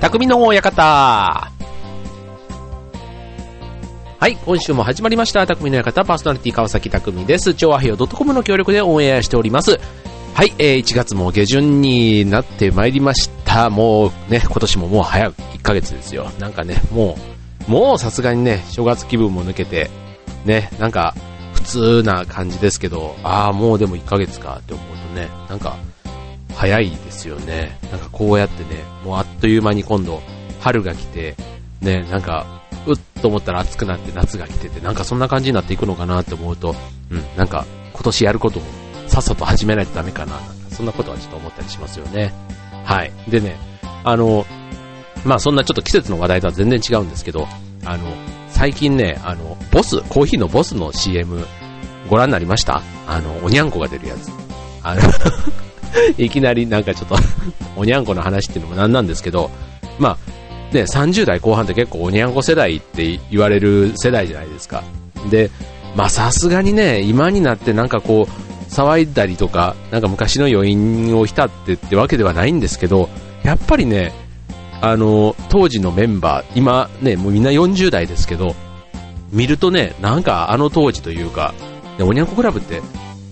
匠の館。はい、今週も始まりました。匠の館パーソナリティ川崎匠です。超和平洋 .com の協力でオンエアしております。はい、えー、1月も下旬になってまいりました。もうね、今年ももう早く1ヶ月ですよ。なんかね、もう、もうさすがにね、正月気分も抜けて、ね、なんか、普通な感じですけど、ああ、もうでも1ヶ月かって思うとね、なんか、早いですよね。なんかこうやってね、もうあっという間に今度、春が来て、ね、なんか、うっと思ったら暑くなって夏が来てて、なんかそんな感じになっていくのかなって思うと、うん、なんか今年やることもさっさと始めないとダメかな、なんかそんなことはちょっと思ったりしますよね。はい。でね、あの、まあそんなちょっと季節の話題とは全然違うんですけど、あの、最近ね、あの、ボス、コーヒーのボスの CM ご覧になりました？あの、おにゃんこが出るやつ。あの いきなりなんかちょっと おにゃんこの話っていうのもなんなんですけど、まあ、ね、30代後半って結構おにゃんこ世代って言われる世代じゃないですか。で、まあさすがにね、今になってなんかこう、騒いだりとか、なんか昔の余韻を浸ってってわけではないんですけど、やっぱりね、あの、当時のメンバー、今ね、もうみんな40代ですけど、見るとね、なんかあの当時というか、ねおにゃんこクラブって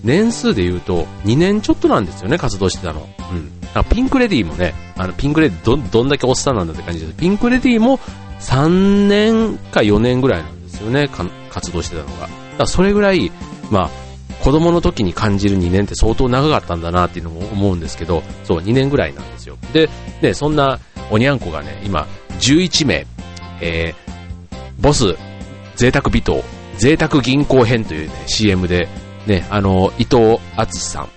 年数で言うと2年ちょっとなんですよね、活動してたの。うん。あピンクレディもね、あの、ピンクレディど、どんだけおっさんなんだって感じです。ピンクレディも3年か4年ぐらいなんですよね、活動してたのが。だからそれぐらい、まあ、子供の時に感じる2年って相当長かったんだなっていうのも思うんですけど、そう、2年ぐらいなんですよ。で、ね、そんなおにゃんこがね、今、11名、えー、ボス、贅沢微糖、贅沢銀行編というね、CM で、ね、あの、伊藤敦さん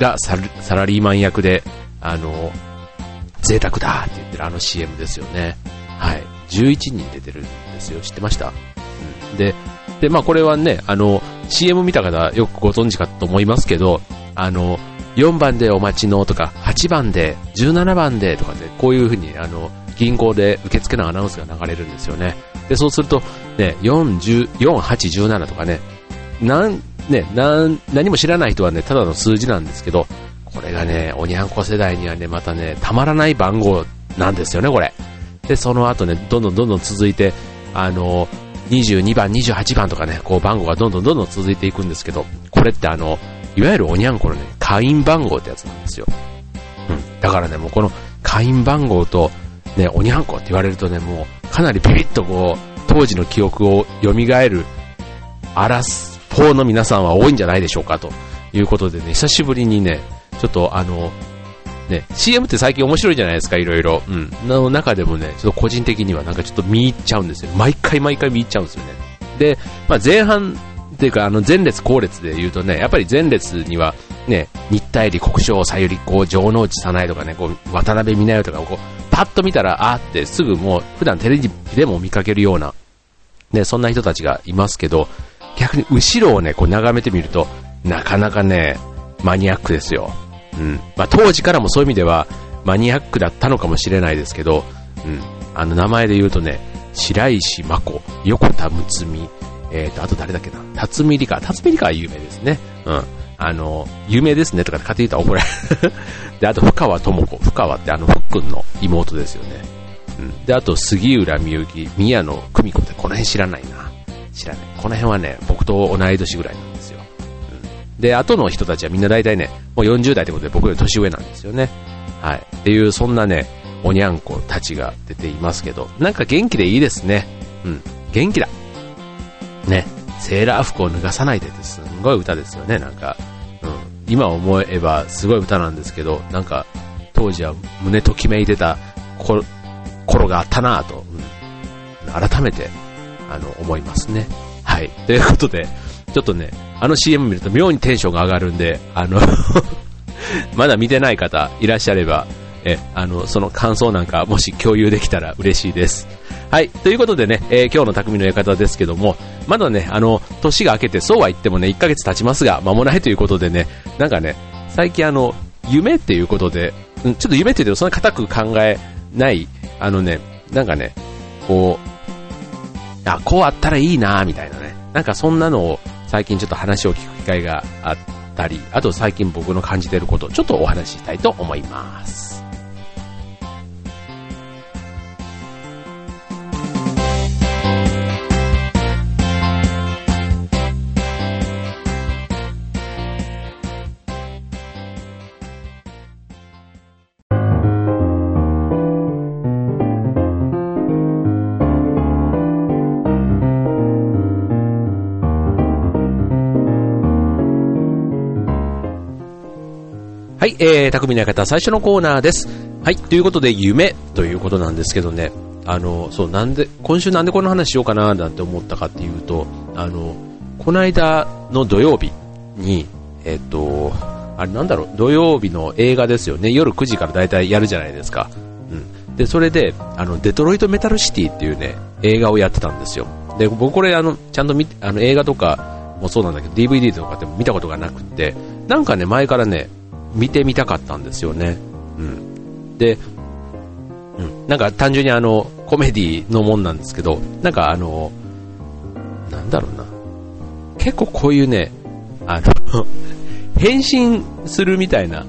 がサラリーマン役で、あの、贅沢だって言ってるあの CM ですよね。はい。11人出てるんですよ。知ってました？うん。で、で、まあこれはね、あの、CM 見た方よくご存知かと思いますけど、あの、4番でお待ちのとか、8番で、17番でとかで、こういう風に、あの、銀行で受付のアナウンスが流れるんですよね。で、そうすると、ね、4、10 4、8、17とかね、なん、ね、な、何も知らない人はね、ただの数字なんですけど、これがね、おにゃんこ世代にはね、またね、たまらない番号なんですよね、これ。で、その後ね、どんどんどんどん続いて、あの、22番、28番とかね、こう番号がどんどんどんどん続いていくんですけど、これってあの、いわゆるおにゃんこのね、会員番号ってやつなんですよ。うん。だからね、もうこの会員番号と、ね、おにゃんこって言われるとね、もう、かなりビビッとこう、当時の記憶を蘇る、アラスフォーの皆さんは多いんじゃないでしょうか、ということでね、久しぶりにね、ちょっとあの、ね、CM って最近面白いじゃないですか、いろいろ。うん。の中でもね、ちょっと個人的にはなんかちょっと見入っちゃうんですよ。毎回毎回見入っちゃうんですよね。で、まあ前半っていうか、あの前列後列で言うとね、やっぱり前列には、ね、新田入国章、さゆり子、城之内早苗とかね、こう、渡辺美奈代とかこう、パッと見たら、あーってすぐもう、普段テレビでも見かけるような、ね、そんな人たちがいますけど、逆に後ろをね、こう眺めてみると、なかなかね、マニアックですよ。うん。まあ、当時からもそういう意味では、マニアックだったのかもしれないですけど、うん。あの、名前で言うとね、白石真子、横田睦美、えーと、あと誰だっけな、辰巳理香、辰巳理香は有名ですね。うん。あの、有名ですねとか勝手に言ったら怒られる。で、あと、深川智子。深川ってあの、ふっくんの妹ですよね。うん。で、あと、杉浦みゆき、宮野久美子ってこの辺知らないな。知らない。この辺はね、僕と同い年ぐらいなんですよ。うん。で、後の人たちはみんな大体ね、もう40代ってことで僕より年上なんですよね。はい。っていう、そんなね、おにゃんこたちが出ていますけど、なんか元気でいいですね。うん。元気だ。ね。セーラー服を脱がさないでってすんごい歌ですよね、なんか。うん。今思えばすごい歌なんですけど、なんか、当時は胸ときめいてた頃頃があったなぁと、うん。改めて、あの、思いますね。はい。ということで、ちょっとね、あの CM 見ると妙にテンションが上がるんで、あの まだ見てない方いらっしゃれば、え、あの、その感想なんかもし共有できたら嬉しいです。はい。ということでね、えー今日の匠の館ですけども、まだね、あの、年が明けてそうは言ってもね、1ヶ月経ちますが、間もないということでね、なんかね、最近あの、夢っていうことで、うんちょっと夢って言うとそんな固く考えない、あのね、なんかね、こう、あ、こうあったらいいなみたいなね。なんかそんなのを最近ちょっと話を聞く機会があったり、あと最近僕の感じてることをちょっとお話ししたいと思います。はい、えー、匠の方、最初のコーナーです。はい、ということで、夢ということなんですけどね、あの、そう、なんで、今週なんでこの話しようかな、なんて思ったかっていうと、あの、この間の土曜日に、えっ、と、あれなんだろう、土曜日の映画ですよね、夜9時から大体やるじゃないですか。うん。で、それで、あの、デトロイトメタルシティっていうね、映画をやってたんですよ。で、僕これ、あの、ちゃんと見あの、映画とかもそうなんだけど、DVD とかでも見たことがなくって、なんかね、前からね、見てみたかったんですよね。うん。で、うん、なんか単純にあの、コメディのもんなんですけど、なんかあの、なんだろうな。結構こういうね、あの 変身するみたいな、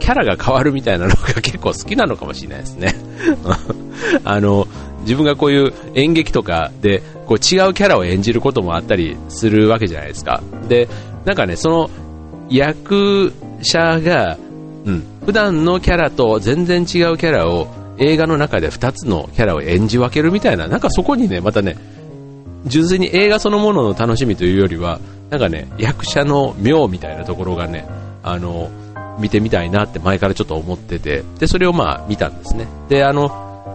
キャラが変わるみたいなのが 結構好きなのかもしれないですね。あの、自分がこういう演劇とかで、こう違うキャラを演じることもあったりするわけじゃないですか。で、なんかね、その役者が、うん、普段のキャラと全然違うキャラを映画の中で2つのキャラを演じ分けるみたいな、なんかそこにね、またね、純粋に映画そのものの楽しみというよりは、なんかね、役者の妙みたいなところがね、あの、見てみたいなって前からちょっと思ってて、で、それをまあ見たんですね。で、あの、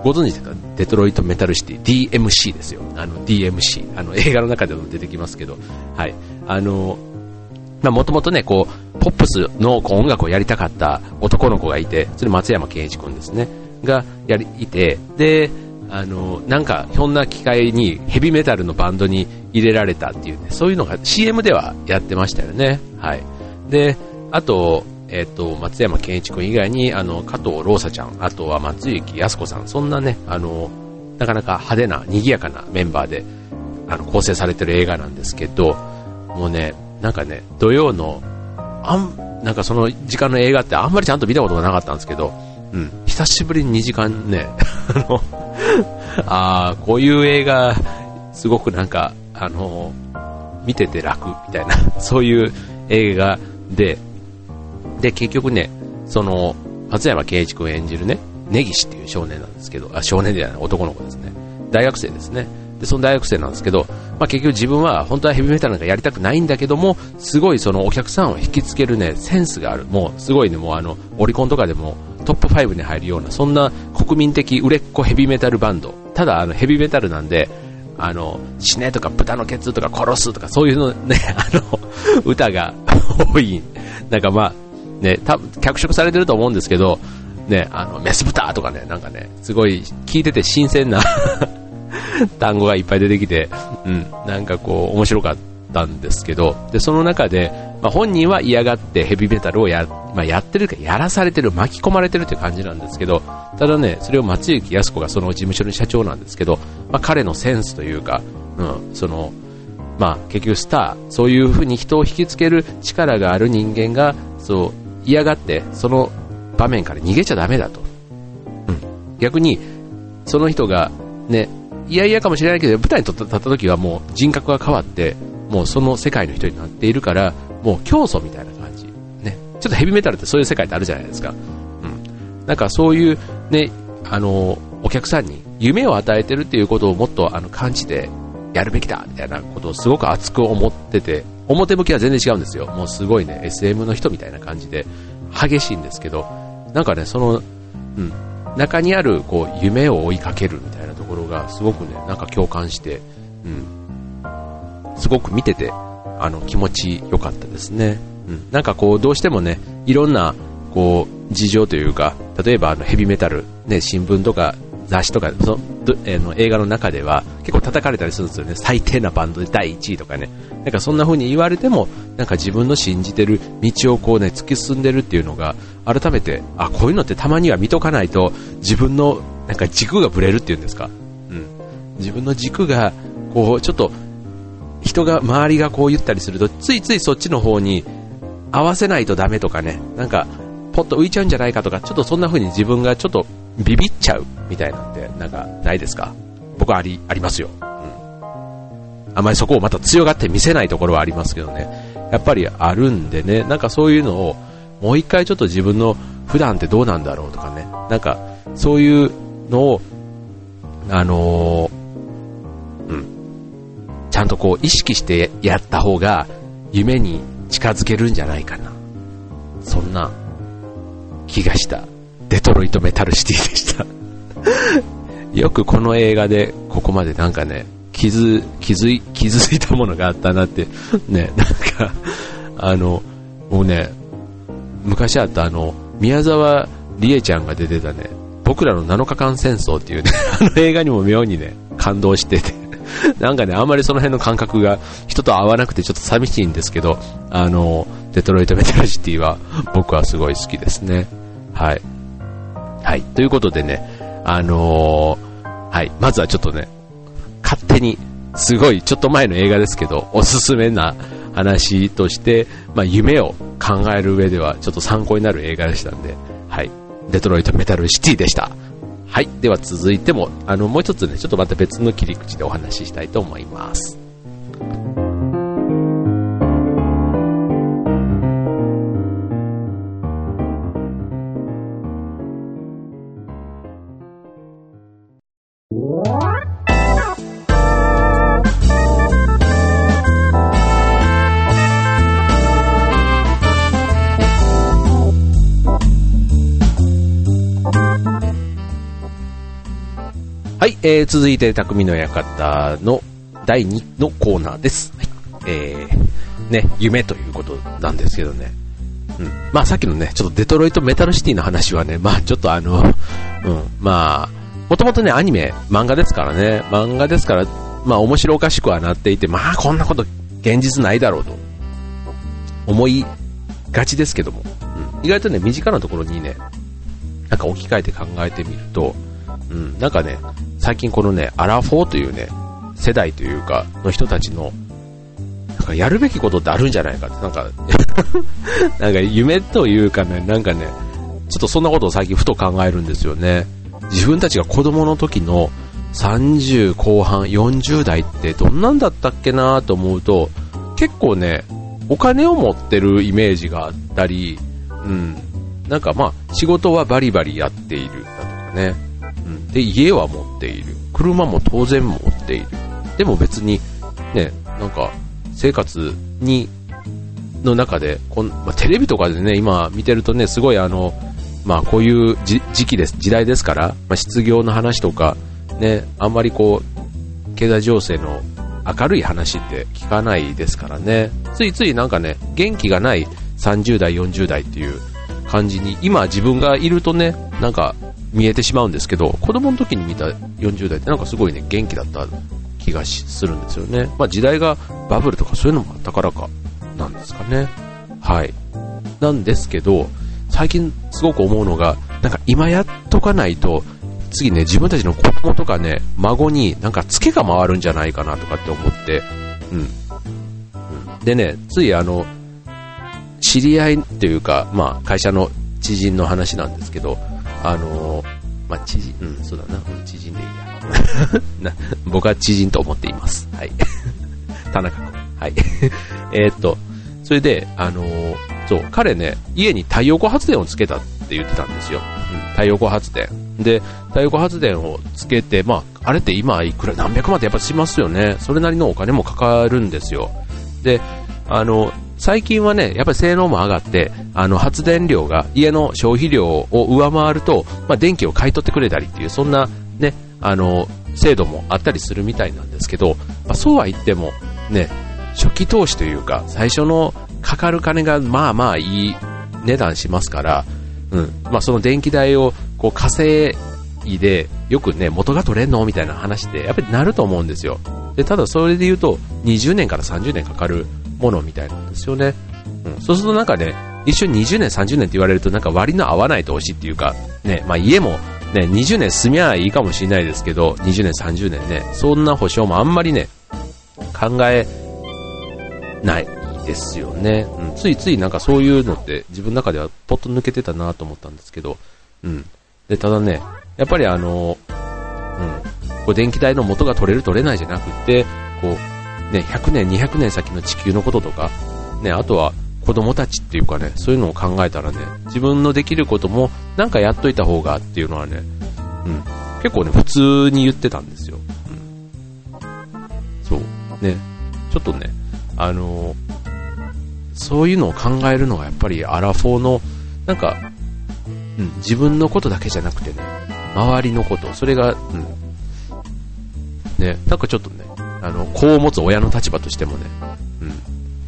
ご存知ですか？デトロイトメタルシティ DMC ですよ。あの DMC。あの映画の中でも出てきますけど、はい。あの、まあもともとね、こう、ポップスのこう音楽をやりたかった男の子がいて、それ松山健一君ですね、がやり、いて、で、あの、なんか、ひょんな機会にヘビメタルのバンドに入れられたっていうね、そういうのが CM ではやってましたよね。はい。で、あと、えっ、ー、と、松山健一君以外に、あの、加藤ローサちゃん、あとは松雪靖子さん、そんなね、あの、なかなか派手な、賑やかなメンバーで、あの、構成されてる映画なんですけど、もうね、なんかね、土曜のあん、なんかその時間の映画ってあんまりちゃんと見たことがなかったんですけど、うん、久しぶりに2時間ね、あの、あこういう映画、すごくなんか、あの、見てて楽みたいな、そういう映画で、で、結局ね、その、松山圭一君演じるね、根岸っていう少年なんですけど、あ、少年ではない、男の子ですね。大学生ですね。で、その大学生なんですけど、まあ、結局自分は本当はヘビメタルなんかやりたくないんだけども、すごいそのお客さんを引きつけるね、センスがある。もうすごいね、もうあの、オリコンとかでもトップ5に入るような、そんな国民的売れっ子ヘビメタルバンド。ただあの、ヘビメタルなんで、あの、死ねとか豚のケツとか殺すとかそういうのね、あの、歌が多い。なんかまあ、ね、た脚色されてると思うんですけど、ね、あの、メス豚とかね、なんかね、すごい聞いてて新鮮な 単語がいっぱい出てきて、うん、なんかこう、面白かったんですけど、で、その中で、まあ、本人は嫌がってヘビーメタルをや、まあ、やってるか、やらされてる、巻き込まれてるって感じなんですけど、ただね、それを松雪靖子がその事務所の社長なんですけど、まあ、彼のセンスというか、うん、その、まあ、結局スター、そういう風に人を引きつける力がある人間が、そう、嫌がって、その場面から逃げちゃダメだと。うん。逆に、その人が、ね、いやいやかもしれないけど、舞台に立った時はもう人格が変わって、もうその世界の人になっているから、もう競争みたいな感じ。ね。ちょっとヘビメタルってそういう世界ってあるじゃないですか。うん。なんかそういう、ね、あの、お客さんに夢を与えてるっていうことをもっとあの感じてやるべきだみたいなことをすごく熱く思ってて、表向きは全然違うんですよ。もうすごいね、SM の人みたいな感じで、激しいんですけど、なんかね、その、うん、中にあるこう夢を追いかけるみたいなところがすごくね、なんか共感して、うん、すごく見てて、あの気持ち良かったですね。うん、なんかこうどうしてもね、いろんなこう事情というか、例えばあのヘビメタル、ね、新聞とか雑誌とかそ、えー、の映画の中では結構叩かれたりするんですよね。最低なバンドで第1位とかね。なんかそんな風に言われても、なんか自分の信じてる道をこうね、突き進んでるっていうのが、改めて、あ、こういうのってたまには見とかないと、自分のなんか軸がぶれるっていうんですか。うん。自分の軸が、こう、ちょっと、人が、周りがこう言ったりすると、ついついそっちの方に合わせないとダメとかね、なんか、ポッと浮いちゃうんじゃないかとか、ちょっとそんな風に自分がちょっとビビっちゃうみたいなんて、なんかないですか？僕はあり、ありますよ。うん。あまりそこをまた強がって見せないところはありますけどね。やっぱりあるんでね、なんかそういうのを、もう一回ちょっと自分の普段ってどうなんだろうとかね、なんかそういうのを、あのー、うん、ちゃんとこう意識してやった方が夢に近づけるんじゃないかな。そんな気がした。デトロイトメタルシティでした よくこの映画でここまでなんかね、気づ、気づい、気づいたものがあったなって、ね、なんか、あの、もうね、昔あったあの、宮沢りえちゃんが出てたね、僕らの7日間戦争っていうね、あの映画にも妙にね、感動しててなんかね、あんまりその辺の感覚が人と合わなくてちょっと寂しいんですけど、あの、デトロイトメタルシティは僕はすごい好きですね。はい。はい。ということでね、あのー、はい。まずはちょっとね、勝手に、すごいちょっと前の映画ですけど、おすすめな話として、まあ、夢を考える上ではちょっと参考になる映画でしたんで、はい。デトロイトメタルシティでした。はい。では続いても、あの、もう一つね、ちょっとまた別の切り口でお話ししたいと思います。えー、続いて、匠の館の第2のコーナーです。はい、えー、ね、夢ということなんですけどね。うん。まあさっきのね、ちょっとデトロイトメタルシティの話はね、まあちょっとあの、うん、まあ、もともとね、アニメ、漫画ですからね、漫画ですから、まあ面白おかしくはなっていて、まあこんなこと現実ないだろうと思いがちですけども、うん、意外とね、身近なところにね、なんか置き換えて考えてみると、うん、なんかね、最近このね、アラフォーというね、世代というか、の人たちの、なんかやるべきことってあるんじゃないかって、なんか なんか夢というかね、なんかね、ちょっとそんなことを最近ふと考えるんですよね。自分たちが子供の時の30後半、40代ってどんなんだったっけなと思うと、結構ね、お金を持ってるイメージがあったり、うん、なんかまあ、仕事はバリバリやっているだとかね、で、家は持っている。車も当然持っている。でも別に、ね、なんか、生活に、の中で、こんまあ、テレビとかでね、今見てるとね、すごいあの、まあこういう時期です、時代ですから、まあ、失業の話とか、ね、あんまりこう、経済情勢の明るい話って聞かないですからね、ついついなんかね、元気がない30代、40代っていう感じに、今自分がいるとね、なんか見えてしまうんですけど、子供の時に見た40代ってなんかすごいね、元気だった気がするんですよね。まあ時代がバブルとかそういうのもあったからかなんですかね。はい。なんですけど、最近すごく思うのが、なんか今やっとかないと、次ね、自分たちの子供とかね、孫になんかツケが回るんじゃないかなとかって思って、うん。うん、でね、ついあの、知り合いというか、まあ会社の知人の話なんですけど、あのー、まあ、知人、うん、そうだな、知人でいいや。な僕は知人と思っています。はい。田中君。はい。えっと、それで、あのー、そう、彼ね、家に太陽光発電をつけたって言ってたんですよ。うん、太陽光発電。で、太陽光発電をつけて、まあ、あれって今いくら何百万ってやっぱしますよね。それなりのお金もかかるんですよ。で、あの、最近はね、やっぱり性能も上がって、あの、発電量が家の消費量を上回ると、まあ、電気を買い取ってくれたりっていう、そんなね、あの、制度もあったりするみたいなんですけど、まあ、そうは言っても、ね、初期投資というか、最初のかかる金がまあまあいい値段しますから、うん、まあその電気代をこう稼いで、よくね、元が取れんの？みたいな話ってやっぱりなると思うんですよ。で、ただそれで言うと、20年から30年かかるものみたいなんですよね。うん、そうするとなんかね、一緒に20年、30年って言われるとなんか割の合わない投資っていうか、ね、まあ家もね、20年住みゃいいかもしれないですけど、20年、30年ね、そんな保証もあんまりね、考えないですよね。うん、ついついなんかそういうのって自分の中ではポッと抜けてたなと思ったんですけど、うん。で、ただね、やっぱりあの、うん、こう電気代の元が取れる取れないじゃなくて、こう、ね、100年、200年先の地球のこととか、ね、あとは子供たちっていうかね、そういうのを考えたらね、自分のできることもなんかやっといた方がっていうのはね、うん、結構ね、普通に言ってたんですよ。うん、そう。ね、ちょっとね、あのー、そういうのを考えるのがやっぱりアラフォーの、なんか、うん、自分のことだけじゃなくてね、周りのこと、それが、うん、ね、なんかちょっとね、あの、子を持つ親の立場としてもね、うん、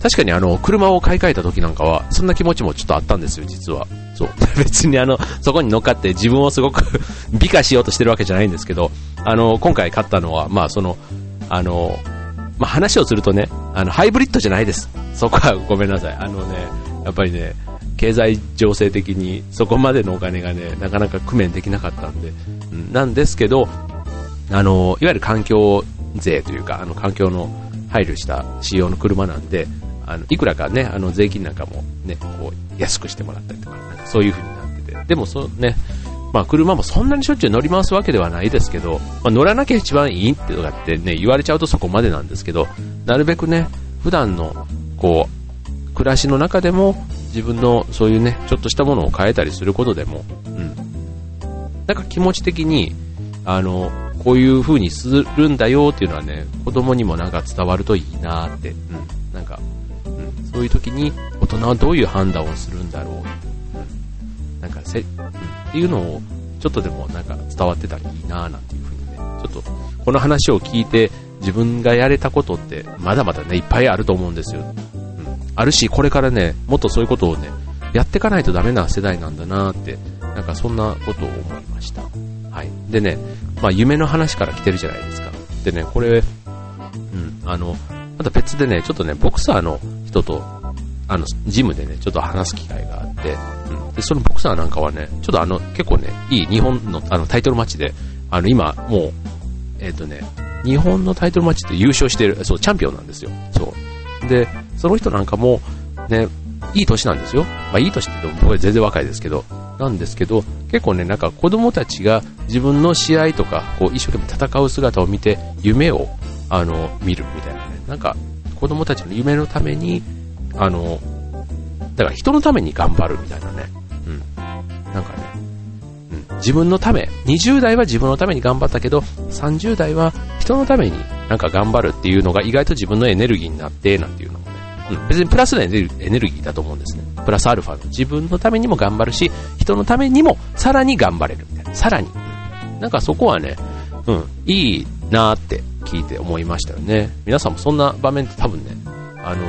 確かにあの、車を買い替えた時なんかは、そんな気持ちもちょっとあったんですよ、実は。そう。別にあの、そこに乗っかって自分をすごく 美化しようとしてるわけじゃないんですけど、あの、今回買ったのは、まあその、あの、まあ話をするとね、あの、ハイブリッドじゃないです。そこはごめんなさい。あのね、やっぱりね、経済情勢的にそこまでのお金がね、なかなか工面できなかったんで、うん、なんですけど、あの、いわゆる環境税というか、あの、環境の配慮した仕様の車なんで、あの、いくらかね、あの、税金なんかもね、こう、安くしてもらったりとか、なんかそういう風になってて、でもそね、まあ車もそんなにしょっちゅう乗り回すわけではないですけど、まあ、乗らなきゃ一番いいってとかってね、言われちゃうとそこまでなんですけど、なるべくね、普段の、こう、暮らしの中でも、自分のそういうね、ちょっとしたものを変えたりすることでも、うん。なんか気持ち的に、あの、こういう風にするんだよっていうのはね、子供にもなんか伝わるといいなって、うん。なんか、うん。そういう時に大人はどういう判断をするんだろう、うん、なんかせ、うん、っていうのをちょっとでもなんか伝わってたらいいななんていうふうにね、ちょっとこの話を聞いて自分がやれたことってまだまだね、いっぱいあると思うんですよ。うん、あるし、これからね、もっとそういうことをね、やっていかないとダメな世代なんだなって、なんかそんなことを思いました。はい。でね、まあ夢の話から来てるじゃないですか。でね、これ、うん、あの、また別でね、ちょっとね、ボクサーの人と、あの、ジムでね、ちょっと話す機会があって、うん。で、そのボクサーなんかはね、ちょっとあの、結構ね、いい日本のあのタイトルマッチで、あの、今、もう、えっ、ー、とね、日本のタイトルマッチって優勝してる、そう、チャンピオンなんですよ。そう。で、その人なんかも、ね、いい年なんですよ。まあ、いい年って言っても僕は全然若いですけど、なんですけど、結構ね、なんか子供たちが自分の試合とか、こう、一生懸命戦う姿を見て、夢を、あの、見るみたいなね。なんか、子供たちの夢のために、あの、だから人のために頑張るみたいなね。うん。なんかね、うん。自分のため、20代は自分のために頑張ったけど、30代は人のためになんか頑張るっていうのが意外と自分のエネルギーになって、なんていうのも。うん。別にプラスのエネルギーだと思うんですね。プラスアルファの自分のためにも頑張るし、人のためにもさらに頑張れるみたいな。さらに。なんかそこはね、うん、いいなーって聞いて思いましたよね。皆さんもそんな場面って多分ね、あの、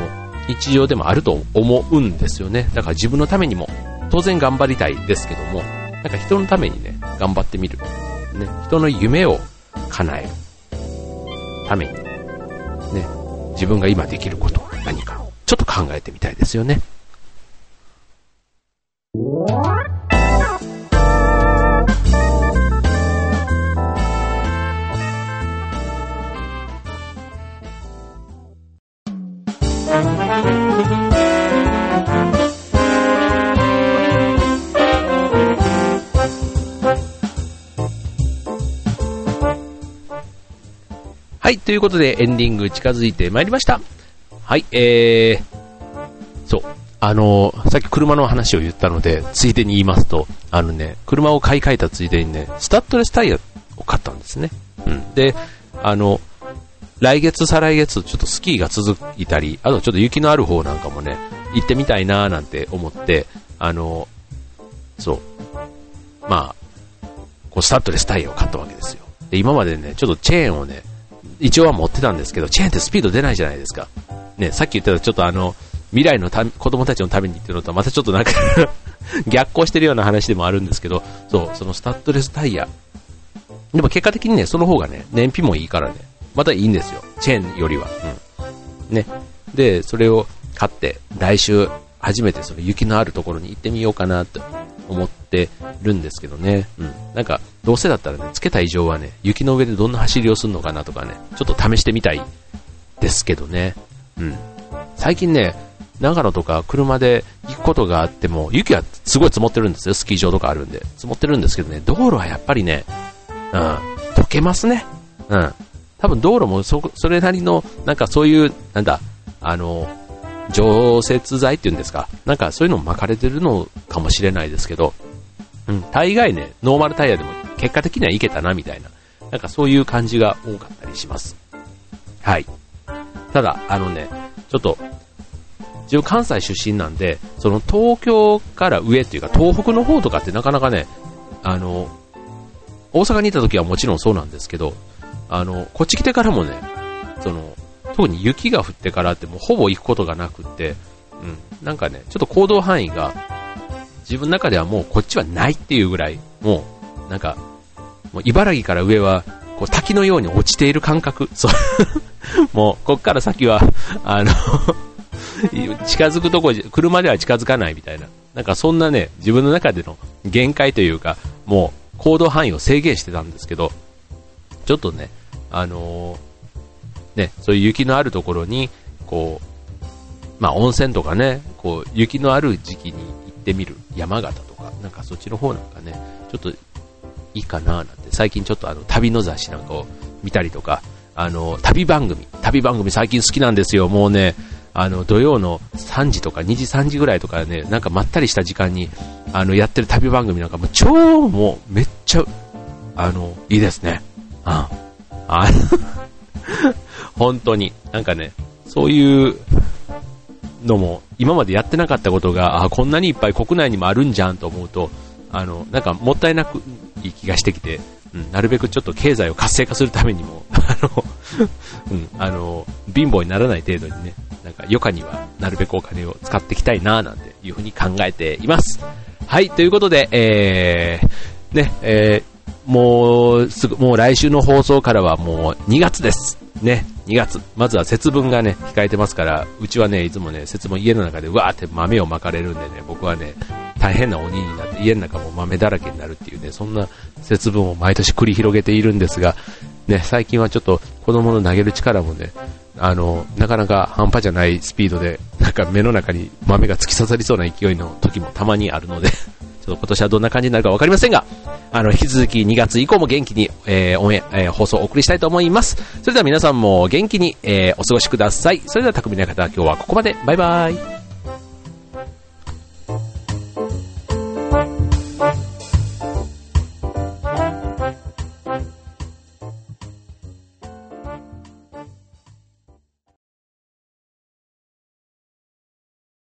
日常でもあると思うんですよね。だから自分のためにも、当然頑張りたいですけども、なんか人のためにね、頑張ってみる。ね、人の夢を叶えるために、ね、自分が今できること何か、ちょっと考えてみたいですよね。はい、ということでエンディング近づいてまいりました。はい、えー、そう、あのさっき車の話を言ったので、ついでに言いますと、あのね、車を買い替えたついでにね、スタッドレスタイヤを買ったんですね。うん。で、あの、来月、再来月、ちょっとスキーが続いたり、あとちょっと雪のある方なんかもね、行ってみたいなーなんて思って、あの、そう、まあ、こうスタッドレスタイヤを買ったわけですよ。で、今までね、ちょっとチェーンをね、一応は持ってたんですけど、チェーンってスピード出ないじゃないですか。ね、さっき言ったちょっとあの、未来のた子供たちのためにっていうのとはまたちょっとなんか 逆行してるような話でもあるんですけど、そう、そのスタッドレスタイヤ。でも結果的にね、その方がね、燃費もいいからね、またいいんですよ。チェーンよりは。うん。ね。で、それを買って、来週、初めてその雪のあるところに行ってみようかなって思ってるんですけどね。うん。なんか、どうせだったらね、つけた以上はね、雪の上でどんな走りをするのかなとかね、ちょっと試してみたいですけどね。うん。最近ね、長野とか車で行くことがあっても、雪はすごい積もってるんですよ。スキー場とかあるんで。積もってるんですけどね、道路はやっぱりね、うん、溶けますね。うん。多分道路もそ、それなりの、なんかそういう、なんだ、あの、常設剤っていうんですか？なんかそういうのも巻かれてるのかもしれないですけど、うん、大概ね、ノーマルタイヤでも結果的にはいけたな、みたいな。なんかそういう感じが多かったりします。はい。ただ、あのね、ちょっと、自分関西出身なんで、その東京から上っていうか東北の方とかってなかなかね、あの、大阪にいた時はもちろんそうなんですけど、あの、こっち来てからもね、その、特に雪が降ってからってもうほぼ行くことがなくって、うん、なんかね、ちょっと行動範囲が自分の中ではもうこっちはないっていうぐらい、もう、なんか、もう茨城から上は、こう滝のように落ちている感覚。そう。もう、こっから先は、あの 近づくとこ、車では近づかないみたいな。なんかそんなね、自分の中での限界というか、もう行動範囲を制限してたんですけど、ちょっとね、あのー、ね、そういう雪のあるところに、こう、まあ温泉とかね、こう、雪のある時期に行ってみる。山形とか、なんかそっちの方なんかね、ちょっといいかななんて、最近ちょっとあの、旅の雑誌なんかを見たりとか、あの、旅番組、旅番組最近好きなんですよ。もうね、あの、土曜の3時とか2時3時ぐらいとかね、なんかまったりした時間に、あの、やってる旅番組なんかも超もうめっちゃ、あの、いいですね。ああ 本当に、なんかね、そういうのも、今までやってなかったことが、あこんなにいっぱい国内にもあるんじゃんと思うと、あの、なんかもったいなくいい気がしてきて、うん、なるべくちょっと経済を活性化するためにも、あの、うん、あの、貧乏にならない程度にね、なんか余暇にはなるべくお金を使っていきたいなぁなんていうふうに考えています。はい、ということで、えー、ね、えー、もうすぐ、もう来週の放送からはもう2月です。ね、2月。まずは節分がね、控えてますから、うちはね、いつもね、節分家の中でわーって豆をまかれるんでね、僕はね、大変な鬼になって家の中も豆だらけになるっていうね、そんな節分を毎年繰り広げているんですが、ね、最近はちょっと子供の投げる力もね、あの、なかなか半端じゃないスピードで、なんか目の中に豆が突き刺さりそうな勢いの時もたまにあるのでちょっと今年はどんな感じになるか分かりませんが、あの、引き続き2月以降も元気に、えー、オンエえー、放送をお送りしたいと思います。それでは皆さんも元気に、えー、お過ごしください。それでは匠の方、今日はここまで。バイバイ。